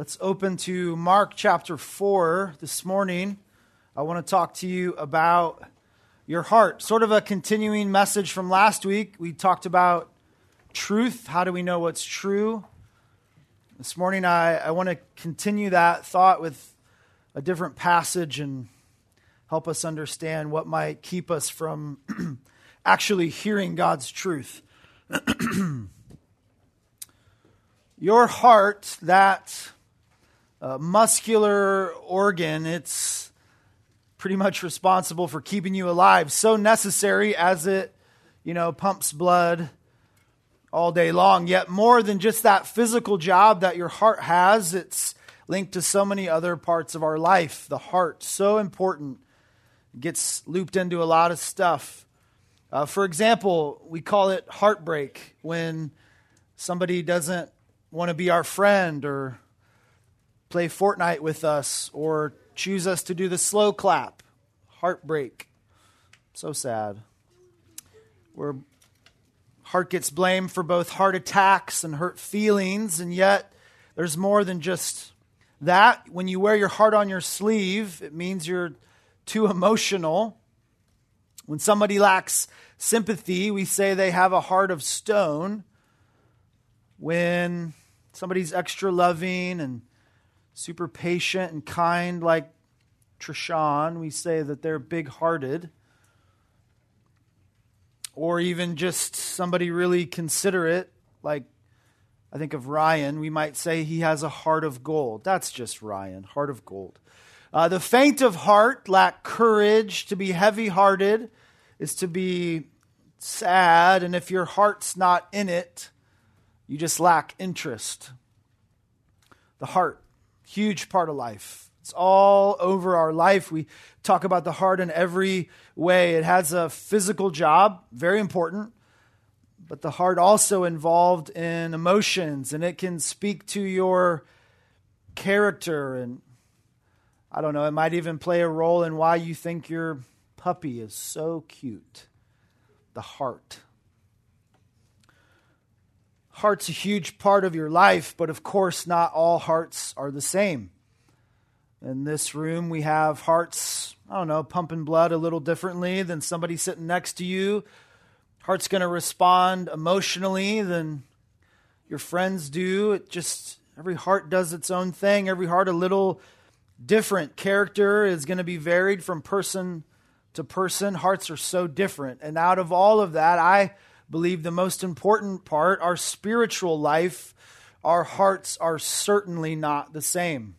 Let's open to Mark chapter 4 this morning. I want to talk to you about your heart. Sort of a continuing message from last week. We talked about truth. How do we know what's true? This morning, I, I want to continue that thought with a different passage and help us understand what might keep us from actually hearing God's truth. your heart, that muscular organ. It's pretty much responsible for keeping you alive. So necessary as it, you know, pumps blood all day long. Yet more than just that physical job that your heart has, it's linked to so many other parts of our life. The heart, so important, gets looped into a lot of stuff. Uh, for example, we call it heartbreak when somebody doesn't want to be our friend or play Fortnite with us or choose us to do the slow clap. Heartbreak. So sad. Where heart gets blamed for both heart attacks and hurt feelings, and yet there's more than just that. When you wear your heart on your sleeve, it means you're too emotional. When somebody lacks sympathy, we say they have a heart of stone. When somebody's extra loving and super patient and kind like Trishan. We say that they're big hearted. Or even just somebody really considerate, like I think of Ryan, we might say he has a heart of gold. That's just Ryan, heart of gold. Uh, the faint of heart lack courage. To be heavy hearted is to be sad. And if your heart's not in it, you just lack interest. The heart huge part of life. It's all over our life. We talk about the heart in every way. It has a physical job, very important, but the heart also involved in emotions and it can speak to your character and I don't know, it might even play a role in why you think your puppy is so cute. The heart. Heart's a huge part of your life, but of course, not all hearts are the same. In this room, we have hearts, I don't know, pumping blood a little differently than somebody sitting next to you. Heart's going to respond emotionally than your friends do. It just, every heart does its own thing. Every heart a little different. Character is going to be varied from person to person. Hearts are so different. And out of all of that, I believe the most important part, our spiritual life, our hearts are certainly not the same.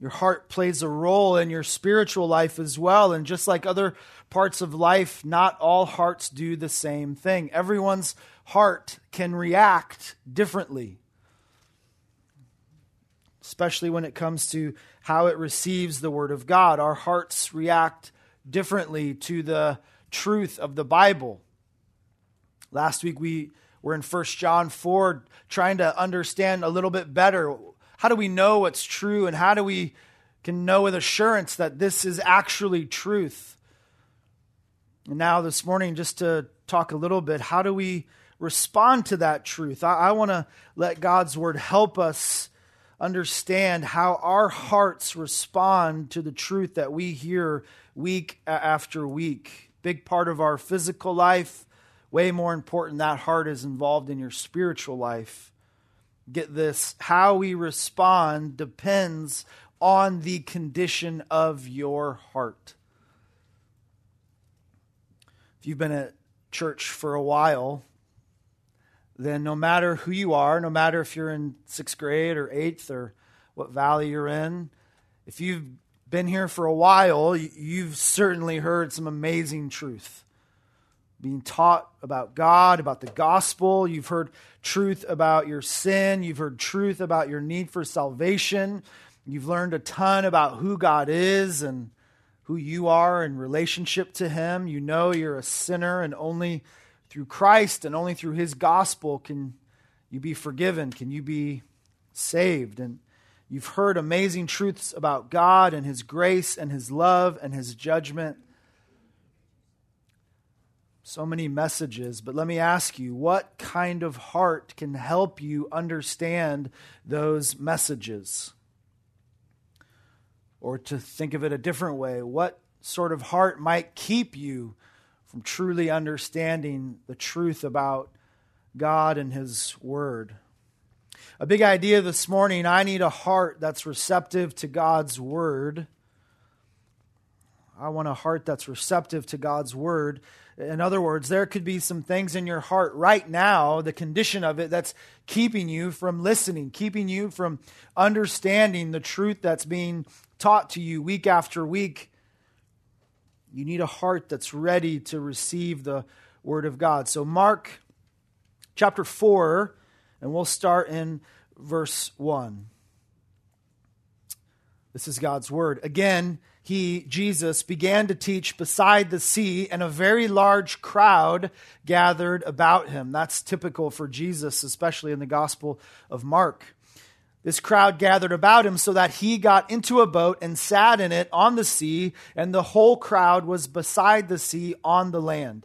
Your heart plays a role in your spiritual life as well. And just like other parts of life, not all hearts do the same thing. Everyone's heart can react differently, especially when it comes to how it receives the Word of God. Our hearts react differently to the truth of the Bible. Last week we were in 1 John 4 trying to understand a little bit better how do we know what's true and how do we can know with assurance that this is actually truth. And now this morning just to talk a little bit how do we respond to that truth? I, I want to let God's word help us understand how our hearts respond to the truth that we hear week after week big part of our physical life. Way more important, that heart is involved in your spiritual life. Get this how we respond depends on the condition of your heart. If you've been at church for a while, then no matter who you are, no matter if you're in sixth grade or eighth or what valley you're in, if you've been here for a while, you've certainly heard some amazing truth. Being taught about God, about the gospel. You've heard truth about your sin. You've heard truth about your need for salvation. You've learned a ton about who God is and who you are in relationship to Him. You know you're a sinner, and only through Christ and only through His gospel can you be forgiven, can you be saved. And You've heard amazing truths about God and His grace and His love and His judgment. So many messages, but let me ask you what kind of heart can help you understand those messages? Or to think of it a different way, what sort of heart might keep you from truly understanding the truth about God and His Word? A big idea this morning I need a heart that's receptive to God's Word. I want a heart that's receptive to God's Word. In other words, there could be some things in your heart right now, the condition of it, that's keeping you from listening, keeping you from understanding the truth that's being taught to you week after week. You need a heart that's ready to receive the Word of God. So, Mark chapter 4, and we'll start in verse 1. This is God's Word. Again, he, Jesus, began to teach beside the sea, and a very large crowd gathered about him. That's typical for Jesus, especially in the Gospel of Mark. This crowd gathered about him so that he got into a boat and sat in it on the sea, and the whole crowd was beside the sea on the land.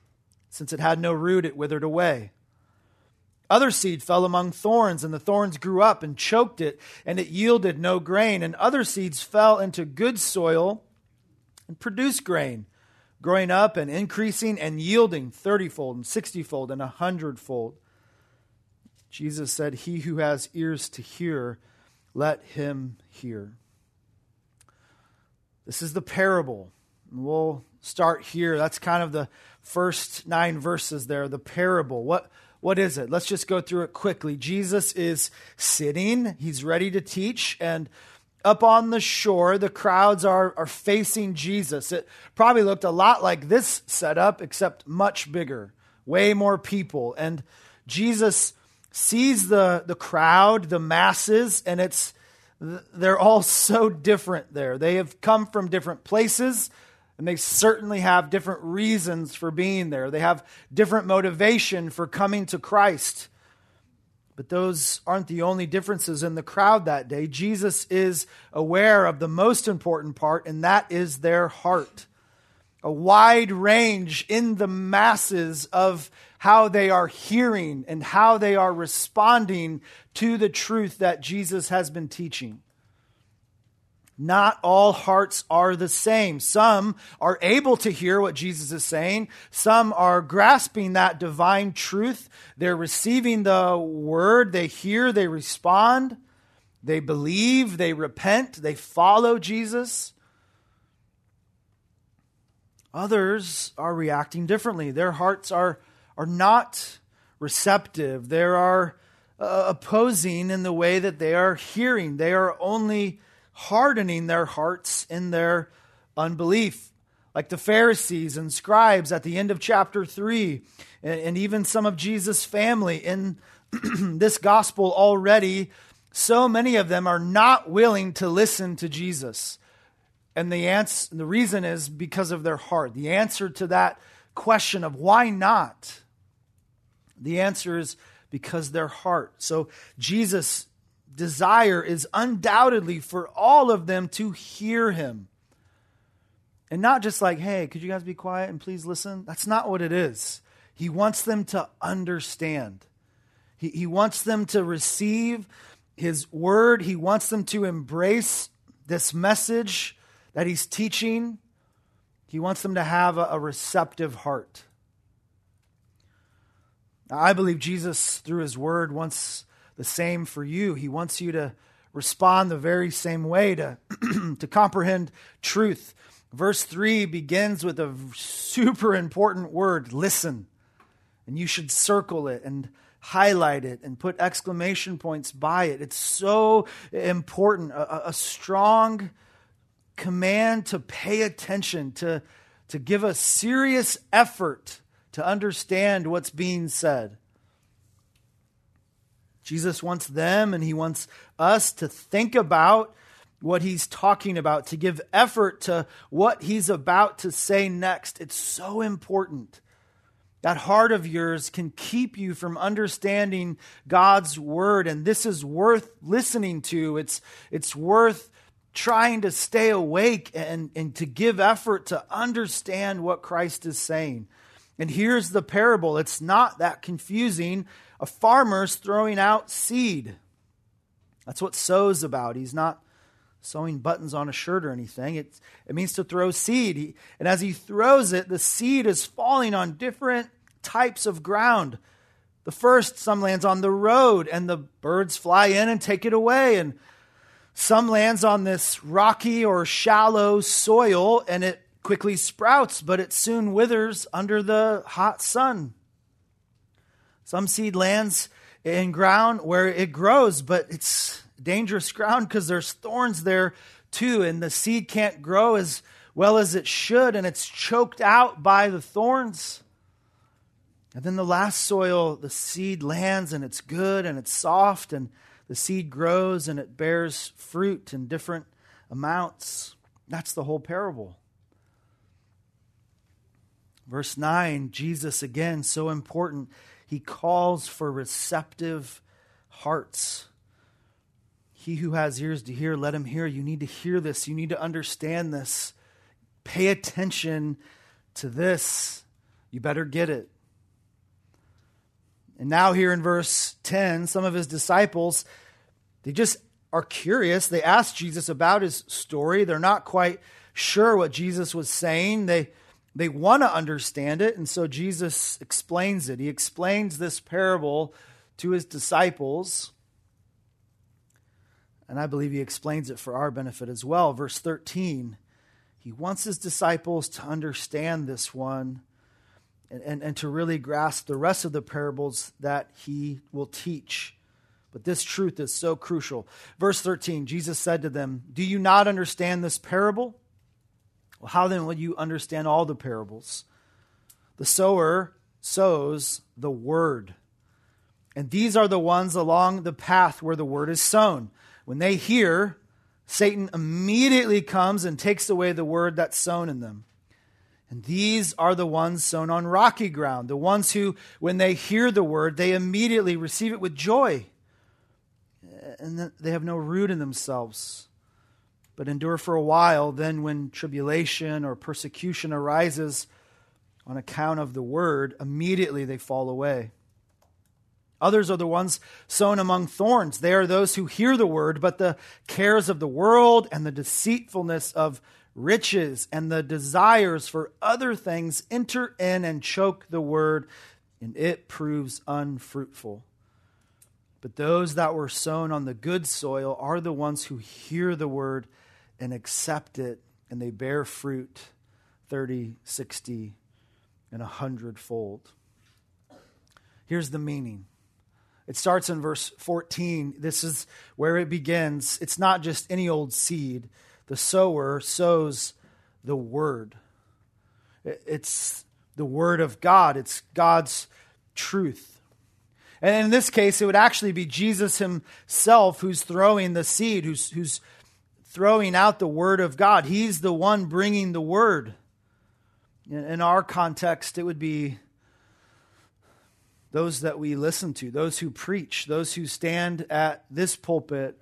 Since it had no root, it withered away. Other seed fell among thorns, and the thorns grew up and choked it, and it yielded no grain. And other seeds fell into good soil and produced grain, growing up and increasing and yielding thirtyfold and sixtyfold and a hundredfold. Jesus said, He who has ears to hear, let him hear. This is the parable. We'll start here. That's kind of the first nine verses there, the parable. What what is it? Let's just go through it quickly. Jesus is sitting, he's ready to teach, and up on the shore, the crowds are, are facing Jesus. It probably looked a lot like this setup, except much bigger, way more people. And Jesus sees the, the crowd, the masses, and it's they're all so different there. They have come from different places and they certainly have different reasons for being there. They have different motivation for coming to Christ. But those aren't the only differences in the crowd that day. Jesus is aware of the most important part, and that is their heart. A wide range in the masses of how they are hearing and how they are responding to the truth that Jesus has been teaching. Not all hearts are the same. Some are able to hear what Jesus is saying. Some are grasping that divine truth. They're receiving the word. They hear, they respond, they believe, they repent, they follow Jesus. Others are reacting differently. Their hearts are, are not receptive. They are uh, opposing in the way that they are hearing. They are only hardening their hearts in their unbelief. Like the Pharisees and scribes at the end of chapter 3, and even some of Jesus' family in this gospel already, so many of them are not willing to listen to Jesus. And the, answer, the reason is because of their heart. The answer to that question of why not, the answer is because their heart. So Jesus desire is undoubtedly for all of them to hear him. And not just like, hey, could you guys be quiet and please listen? That's not what it is. He wants them to understand. He, he wants them to receive his word. He wants them to embrace this message that he's teaching. He wants them to have a, a receptive heart. I believe Jesus, through his word, wants the same for you. He wants you to respond the very same way to, to comprehend truth. Verse 3 begins with a super important word listen. And you should circle it and highlight it and put exclamation points by it. It's so important. A, a strong command to pay attention, to, to give a serious effort to understand what's being said. Jesus wants them and he wants us to think about what he's talking about, to give effort to what he's about to say next. It's so important. That heart of yours can keep you from understanding God's word, and this is worth listening to. It's, it's worth trying to stay awake and, and to give effort to understand what Christ is saying. And here's the parable it's not that confusing. A farmer's throwing out seed. That's what sow's about. He's not sewing buttons on a shirt or anything. It, it means to throw seed. He, and as he throws it, the seed is falling on different types of ground. The first, some lands on the road, and the birds fly in and take it away. And some lands on this rocky or shallow soil, and it quickly sprouts, but it soon withers under the hot sun. Some seed lands in ground where it grows, but it's dangerous ground because there's thorns there too, and the seed can't grow as well as it should, and it's choked out by the thorns. And then the last soil, the seed lands and it's good and it's soft, and the seed grows and it bears fruit in different amounts. That's the whole parable. Verse 9, Jesus again, so important. He calls for receptive hearts. He who has ears to hear, let him hear. You need to hear this. You need to understand this. Pay attention to this. You better get it. And now, here in verse 10, some of his disciples, they just are curious. They ask Jesus about his story. They're not quite sure what Jesus was saying. They, they want to understand it. And so Jesus explains it. He explains this parable to his disciples. And I believe he explains it for our benefit as well. Verse 13, he wants his disciples to understand this one and, and, and to really grasp the rest of the parables that he will teach. But this truth is so crucial. Verse 13, Jesus said to them, Do you not understand this parable? Well, how then will you understand all the parables? The sower sows the word. And these are the ones along the path where the word is sown. When they hear, Satan immediately comes and takes away the word that's sown in them. And these are the ones sown on rocky ground, the ones who, when they hear the word, they immediately receive it with joy. And they have no root in themselves, but endure for a while. Then, when tribulation or persecution arises on account of the word, immediately they fall away. Others are the ones sown among thorns. They are those who hear the word, but the cares of the world and the deceitfulness of riches and the desires for other things enter in and choke the word, and it proves unfruitful. But those that were sown on the good soil are the ones who hear the word and accept it, and they bear fruit 30, 60, and a hundredfold. Here's the meaning it starts in verse 14. This is where it begins. It's not just any old seed. The sower sows the word. It's the word of God, it's God's truth. And in this case, it would actually be Jesus himself who's throwing the seed, who's, who's throwing out the word of God. He's the one bringing the word. In our context, it would be those that we listen to, those who preach, those who stand at this pulpit,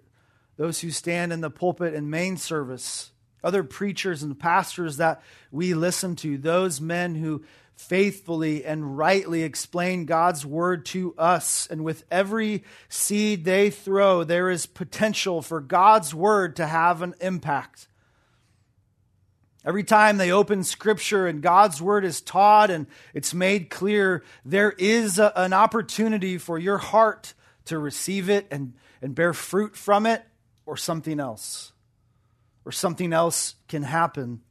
those who stand in the pulpit in main service, other preachers and pastors that we listen to, those men who faithfully and rightly explain God's word to us. And with every seed they throw, there is potential for God's word to have an impact. Every time they open scripture and God's word is taught and it's made clear, there is a, an opportunity for your heart to receive it and, and bear fruit from it or something else. Or something else can happen.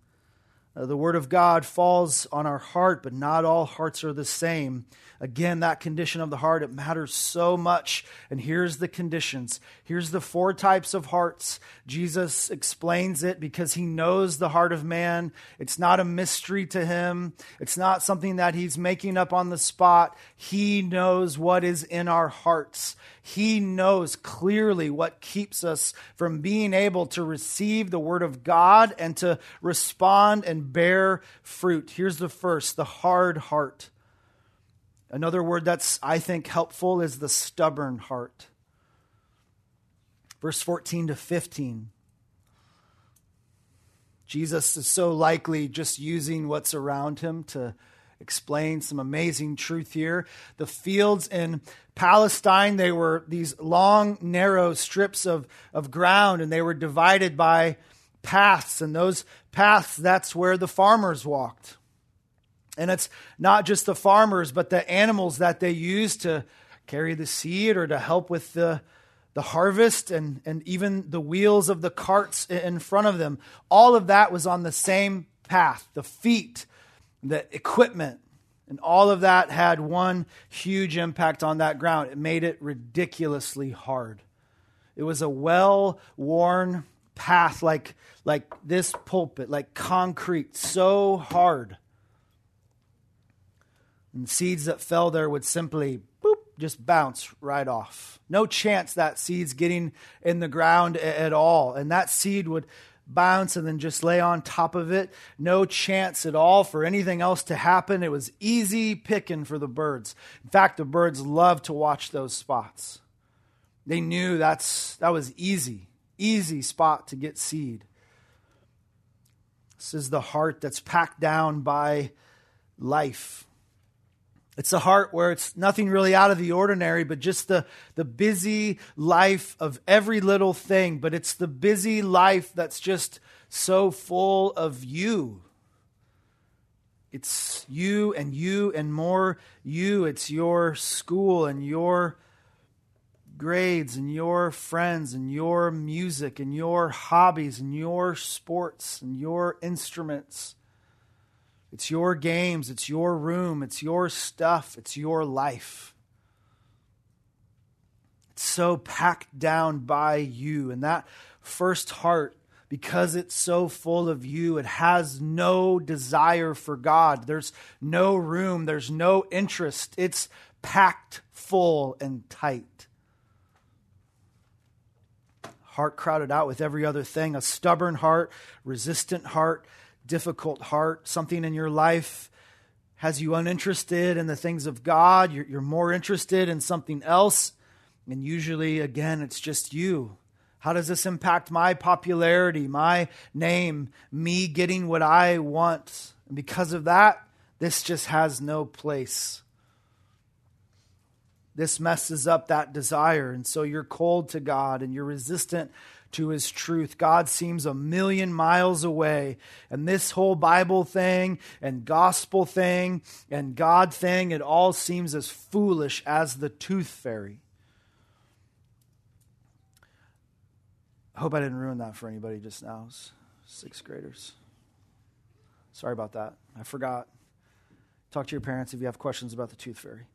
Uh, the Word of God falls on our heart, but not all hearts are the same. Again, that condition of the heart, it matters so much. And here's the conditions. Here's the four types of hearts. Jesus explains it because he knows the heart of man. It's not a mystery to him, it's not something that he's making up on the spot. He knows what is in our hearts. He knows clearly what keeps us from being able to receive the Word of God and to respond and bear fruit. Here's the first the hard heart. Another word that's, I think, helpful is the stubborn heart. Verse 14 to 15. Jesus is so likely just using what's around him to explain some amazing truth here. The fields in Palestine, they were these long, narrow strips of, of ground, and they were divided by paths. And those paths, that's where the farmers walked. And it's not just the farmers, but the animals that they used to carry the seed or to help with the, the harvest and, and even the wheels of the carts in front of them. All of that was on the same path the feet, the equipment, and all of that had one huge impact on that ground. It made it ridiculously hard. It was a well worn path, like, like this pulpit, like concrete, so hard. And seeds that fell there would simply boop, just bounce right off. No chance that seed's getting in the ground at all. And that seed would bounce and then just lay on top of it. No chance at all for anything else to happen. It was easy picking for the birds. In fact, the birds loved to watch those spots. They knew that's that was easy, easy spot to get seed. This is the heart that's packed down by life. It's a heart where it's nothing really out of the ordinary, but just the, the busy life of every little thing. But it's the busy life that's just so full of you. It's you and you and more you. It's your school and your grades and your friends and your music and your hobbies and your sports and your instruments it's your games, it's your room, it's your stuff, it's your life. It's so packed down by you. And that first heart, because it's so full of you, it has no desire for God. There's no room, there's no interest. It's packed full and tight. Heart crowded out with every other thing, a stubborn heart, resistant heart difficult heart, something in your life has you uninterested in the things of God, you're, you're more interested in something else. And usually, again, it's just you. How does this impact my popularity, my name, me getting what I want? And because of that, this just has no place. This messes up that desire. And so you're cold to God and you're resistant to his truth. God seems a million miles away. And this whole Bible thing and gospel thing and God thing, it all seems as foolish as the tooth fairy. I hope I didn't ruin that for anybody just now. Sixth graders. Sorry about that. I forgot. Talk to your parents if you have questions about the tooth fairy.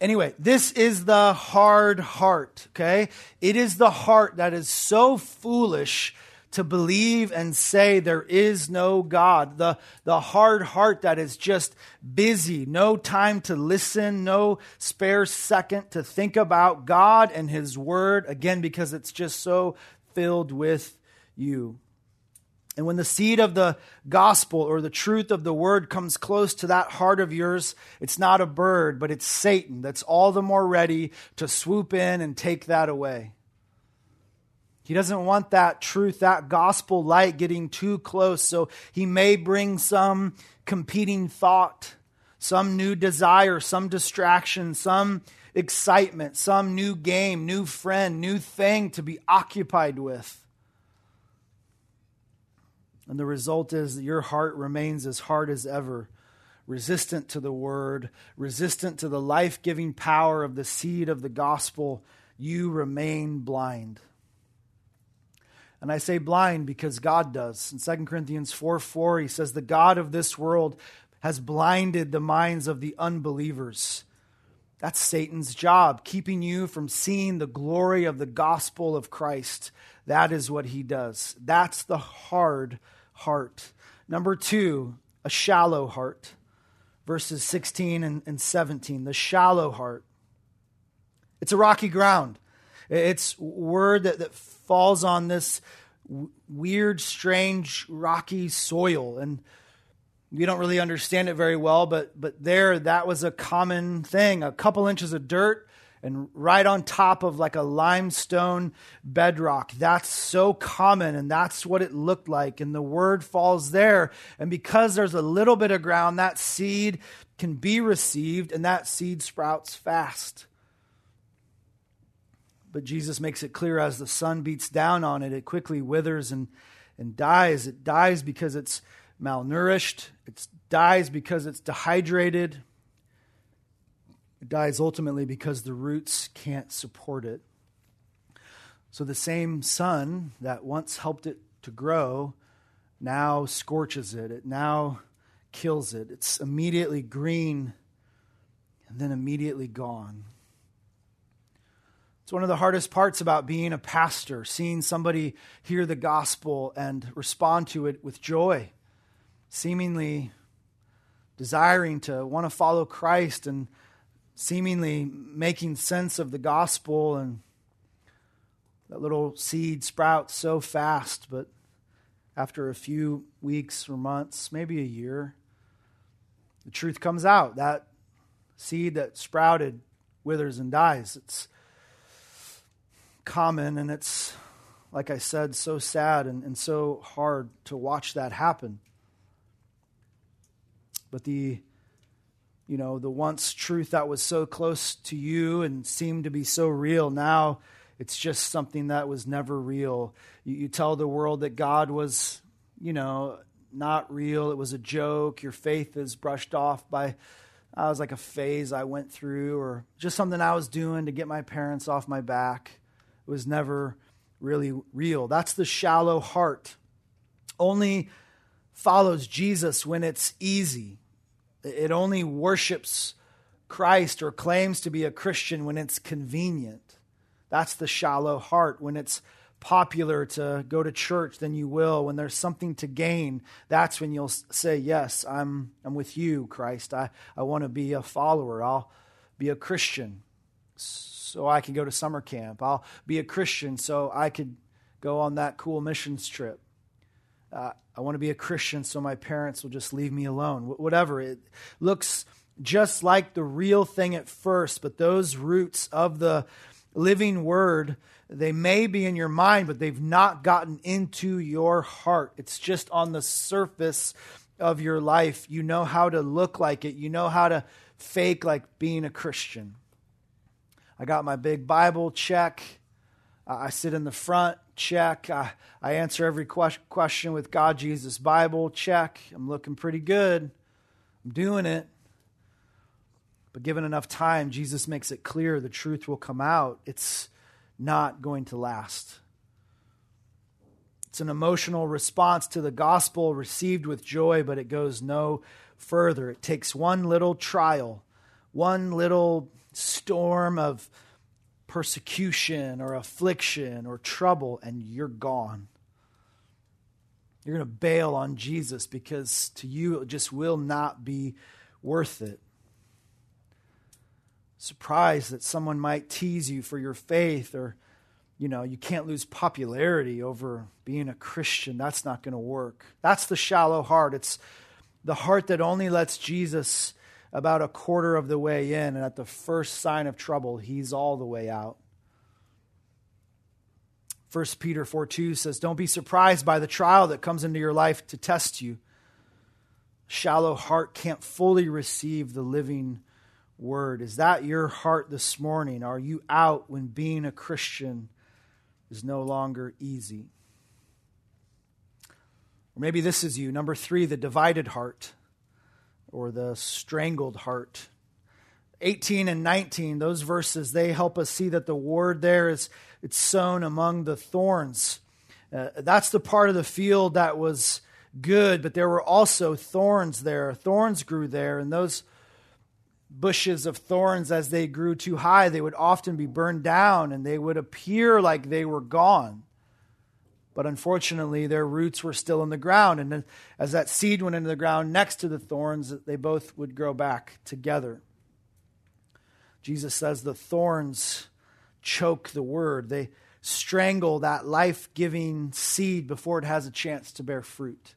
Anyway, this is the hard heart, okay? It is the heart that is so foolish to believe and say there is no God. The, the hard heart that is just busy, no time to listen, no spare second to think about God and His Word, again, because it's just so filled with you. And when the seed of the gospel or the truth of the word comes close to that heart of yours, it's not a bird, but it's Satan that's all the more ready to swoop in and take that away. He doesn't want that truth, that gospel light getting too close, so he may bring some competing thought, some new desire, some distraction, some excitement, some new game, new friend, new thing to be occupied with. And the result is that your heart remains as hard as ever, resistant to the word, resistant to the life giving power of the seed of the gospel. You remain blind. And I say blind because God does. In 2 Corinthians 4 4, he says, The God of this world has blinded the minds of the unbelievers. That's Satan's job, keeping you from seeing the glory of the gospel of Christ. That is what he does. That's the hard heart. Number two, a shallow heart. Verses 16 and, and 17. The shallow heart. It's a rocky ground. It's word that, that falls on this w- weird, strange, rocky soil. And we don't really understand it very well, but, but there, that was a common thing. A couple inches of dirt and right on top of like a limestone bedrock. That's so common, and that's what it looked like. And the word falls there. And because there's a little bit of ground, that seed can be received, and that seed sprouts fast. But Jesus makes it clear as the sun beats down on it, it quickly withers and, and dies. It dies because it's malnourished, it dies because it's dehydrated, it dies ultimately because the roots can't support it. So the same sun that once helped it to grow now scorches it, it now kills it. It's immediately green and then immediately gone. It's one of the hardest parts about being a pastor, seeing somebody hear the gospel and respond to it with joy, seemingly desiring to want to follow Christ and seemingly making sense of the gospel and that little seed sprouts so fast, but after a few weeks or months, maybe a year, the truth comes out. That seed that sprouted withers and dies. It's common and it's, like I said, so sad and, and so hard to watch that happen. But the you know, the once truth that was so close to you and seemed to be so real, now it's just something that was never real. You, you tell the world that God was, you know, not real, it was a joke, your faith is brushed off by. I was like a phase I went through, or just something I was doing to get my parents off my back. It was never really real. That's the shallow heart. Only follows Jesus when it's easy it only worships Christ or claims to be a Christian when it's convenient. That's the shallow heart. When it's popular to go to church, then you will. When there's something to gain, that's when you'll say, Yes, I'm, I'm with you, Christ. I, I want to be a follower. I'll be a Christian so I can go to summer camp. I'll be a Christian so I could go on that cool missions trip. Uh, I want to be a Christian so my parents will just leave me alone. Whatever. It looks just like the real thing at first, but those roots of the living word, they may be in your mind, but they've not gotten into your heart. It's just on the surface of your life. You know how to look like it, you know how to fake like being a Christian. I got my big Bible check. I sit in the front check. I, I answer every question with God, Jesus, Bible, check. I'm looking pretty good. I'm doing it. But given enough time, Jesus makes it clear the truth will come out. It's not going to last. It's an emotional response to the gospel received with joy, but it goes no further. It takes one little trial, one little storm of persecution or affliction or trouble, and you're gone. You're going to bail on Jesus because to you it just will not be worth it. Surprised that someone might tease you for your faith or, you know, you can't lose popularity over being a Christian. That's not going to work. That's the shallow heart. It's the heart that only lets Jesus about a quarter of the way in, and at the first sign of trouble, he's all the way out. 1 Peter 4 2 says, Don't be surprised by the trial that comes into your life to test you. Shallow heart can't fully receive the living word. Is that your heart this morning? Are you out when being a Christian is no longer easy? Or maybe this is you. Number three, the divided heart or the strangled heart. 18 and 19, those verses, they help us see that the word there is it's sown among the thorns. Uh, that's the part of the field that was good, but there were also thorns there. Thorns grew there, and those bushes of thorns, as they grew too high, they would often be burned down and they would appear like they were gone. But unfortunately, their roots were still in the ground. And as that seed went into the ground next to the thorns, they both would grow back together. Jesus says the thorns choke the word, they strangle that life giving seed before it has a chance to bear fruit.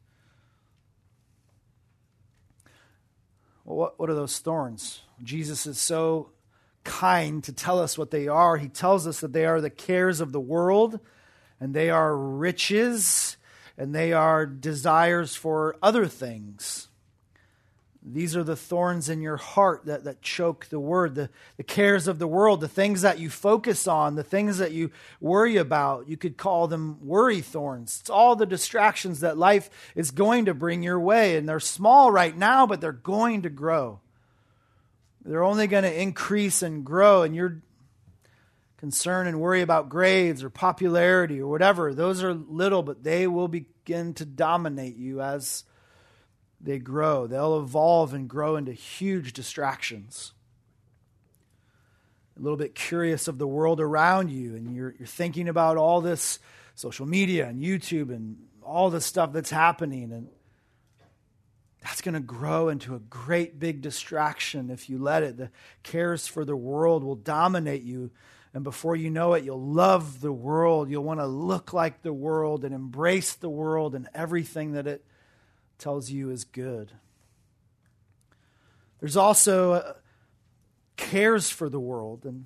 Well, what, what are those thorns? Jesus is so kind to tell us what they are. He tells us that they are the cares of the world, and they are riches, and they are desires for other things. These are the thorns in your heart that, that choke the word, the, the cares of the world, the things that you focus on, the things that you worry about. You could call them worry thorns. It's all the distractions that life is going to bring your way. And they're small right now, but they're going to grow. They're only going to increase and grow. And you're concerned and worry about grades or popularity or whatever. Those are little, but they will begin to dominate you as they grow. They'll evolve and grow into huge distractions. A little bit curious of the world around you, and you're, you're thinking about all this social media and YouTube and all the stuff that's happening. And that's going to grow into a great big distraction if you let it. The cares for the world will dominate you. And before you know it, you'll love the world. You'll want to look like the world and embrace the world and everything that it tells you is good. There's also uh, cares for the world and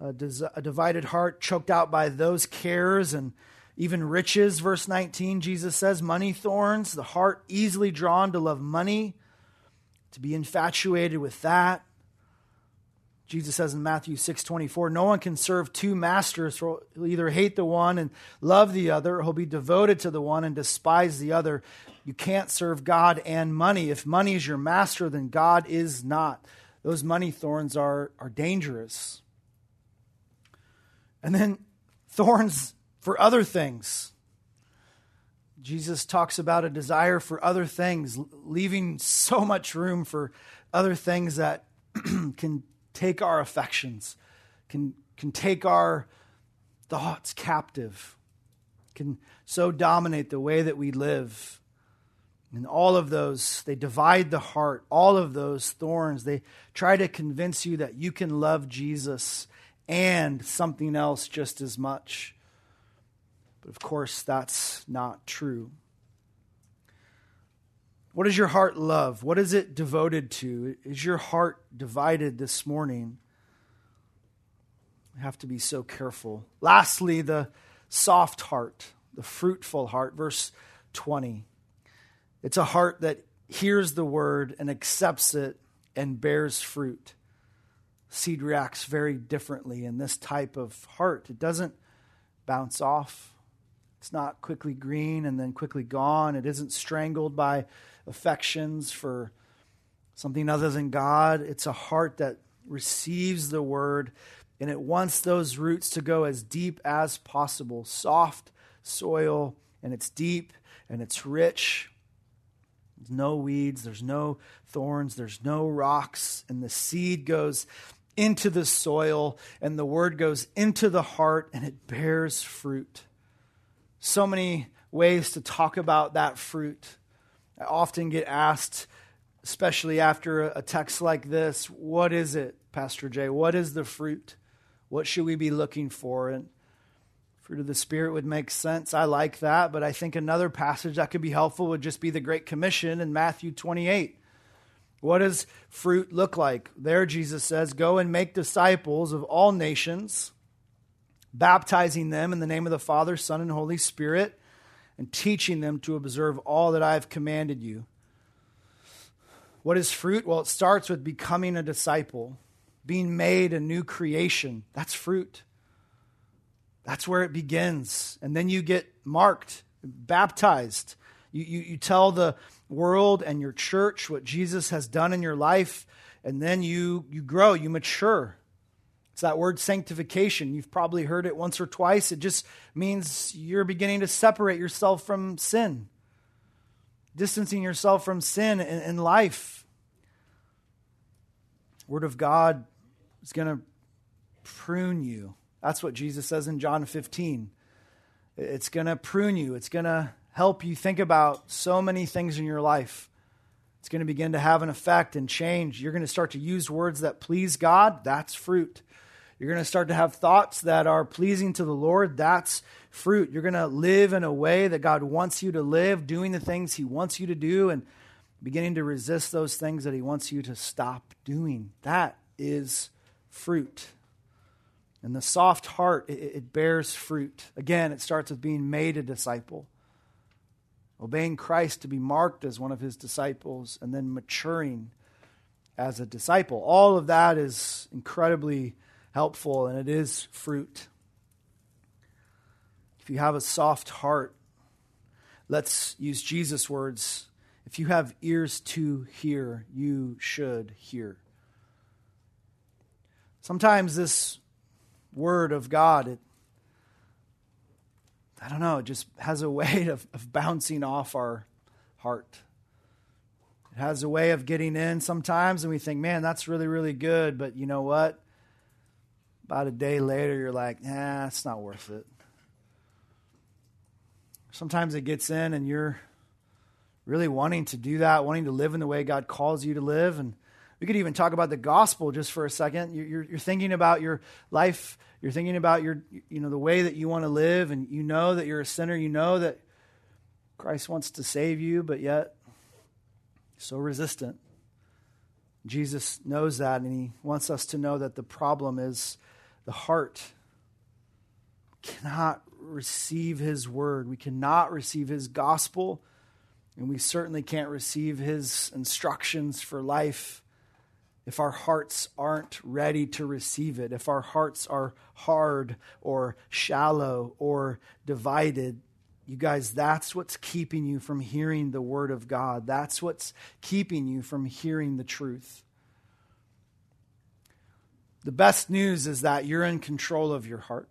a, divided heart choked out by those cares and even riches. Verse 19, Jesus says, money thorns, the heart easily drawn to love money, to be infatuated with that. Jesus says in Matthew 6 24, no one can serve two masters, for he'll either hate the one and love the other, or he'll be devoted to the one and despise the other. You can't serve God and money. If money is your master, then God is not. Those money thorns are, are dangerous. And then thorns for other things. Jesus talks about a desire for other things, leaving so much room for other things that can take our affections, can, can take our thoughts captive, can so dominate the way that we live. And all of those, they divide the heart. All of those thorns, they try to convince you that you can love Jesus and something else just as much. But of course, that's not true. What does your heart love? What is it devoted to? Is your heart divided this morning? We have to be so careful. Lastly, the soft heart, the fruitful heart. Verse 20. It's a heart that hears the word and accepts it and bears fruit. Seed reacts very differently in this type of heart. It doesn't bounce off. It's not quickly green and then quickly gone. It isn't strangled by affections for something other than God. It's a heart that receives the word and it wants those roots to go as deep as possible. Soft soil, and it's deep and it's rich. There's no weeds, there's no thorns, there's no rocks, and the seed goes into the soil, and the word goes into the heart, and it bears fruit. So many ways to talk about that fruit. I often get asked, especially after a text like this, what is it, Pastor Jay? What is the fruit? What should we be looking for? And fruit of the Spirit would make sense. I like that, but I think another passage that could be helpful would just be the Great Commission in Matthew 28. What does fruit look like? There, Jesus says, Go and make disciples of all nations, baptizing them in the name of the Father, Son, and Holy Spirit and teaching them to observe all that I have commanded you. What is fruit? Well, it starts with becoming a disciple, being made a new creation. That's fruit. That's where it begins. And then you get marked, baptized. You, you, you tell the world and your church what Jesus has done in your life, and then you, you grow, you mature. It's that word sanctification. You've probably heard it once or twice. It just means you're beginning to separate yourself from sin, distancing yourself from sin in, in life. Word of God is going to prune you. That's what Jesus says in John 15. It's going to prune you, it's going to help you think about so many things in your life. It's going to begin to have an effect and change. You're going to start to use words that please God. That's fruit. You're going to start to have thoughts that are pleasing to the Lord. That's fruit. You're going to live in a way that God wants you to live, doing the things He wants you to do, and beginning to resist those things that He wants you to stop doing. That is fruit. And the soft heart, it, it bears fruit. Again, it starts with being made a disciple, obeying Christ to be marked as one of His disciples, and then maturing as a disciple. All of that is incredibly helpful, and it is fruit. If you have a soft heart, let's use Jesus' words. If you have ears to hear, you should hear. Sometimes this word of God, it, I don't know, it just has a way of, of bouncing off our heart. It has a way of getting in sometimes, and we think, man, that's really, really good. But you know what? About a day later, you're like, nah, it's not worth it. Sometimes it gets in and you're really wanting to do that, wanting to live in the way God calls you to live. And we could even talk about the gospel just for a second. You're, you're thinking about your life. You're thinking about your, you know, the way that you want to live, and you know that you're a sinner. You know that Christ wants to save you, but yet so resistant. Jesus knows that, and he wants us to know that the problem is the heart cannot receive his word. We cannot receive his gospel, and we certainly can't receive his instructions for life if our hearts aren't ready to receive it, if our hearts are hard or shallow or divided. You guys, that's what's keeping you from hearing the word of God. That's what's keeping you from hearing the truth. The best news is that you're in control of your heart.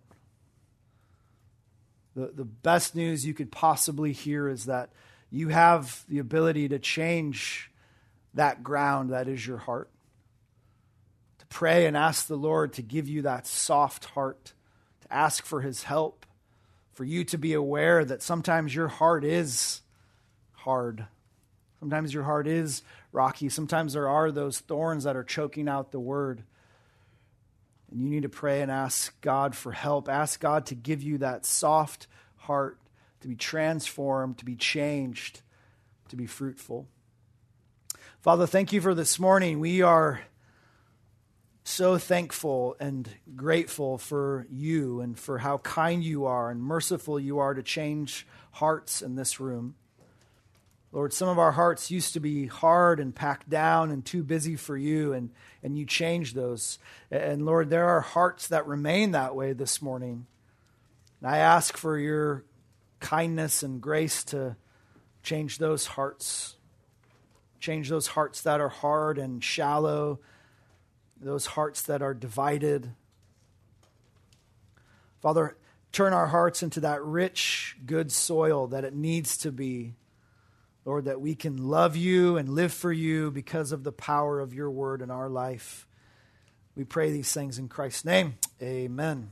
The, the best news you could possibly hear is that you have the ability to change that ground that is your heart. To pray and ask the Lord to give you that soft heart, to ask for his help, for you to be aware that sometimes your heart is hard. Sometimes your heart is rocky. Sometimes there are those thorns that are choking out the word. And you need to pray and ask God for help. Ask God to give you that soft heart to be transformed, to be changed, to be fruitful. Father, thank you for this morning. We are so thankful and grateful for you and for how kind you are and merciful you are to change hearts in this room. Lord, some of our hearts used to be hard and packed down and too busy for you, and, and you changed those. And Lord, there are hearts that remain that way this morning. And I ask for your kindness and grace to change those hearts. Change those hearts that are hard and shallow, those hearts that are divided. Father, turn our hearts into that rich, good soil that it needs to be Lord, that we can love you and live for you because of the power of your word in our life. We pray these things in Christ's name. Amen.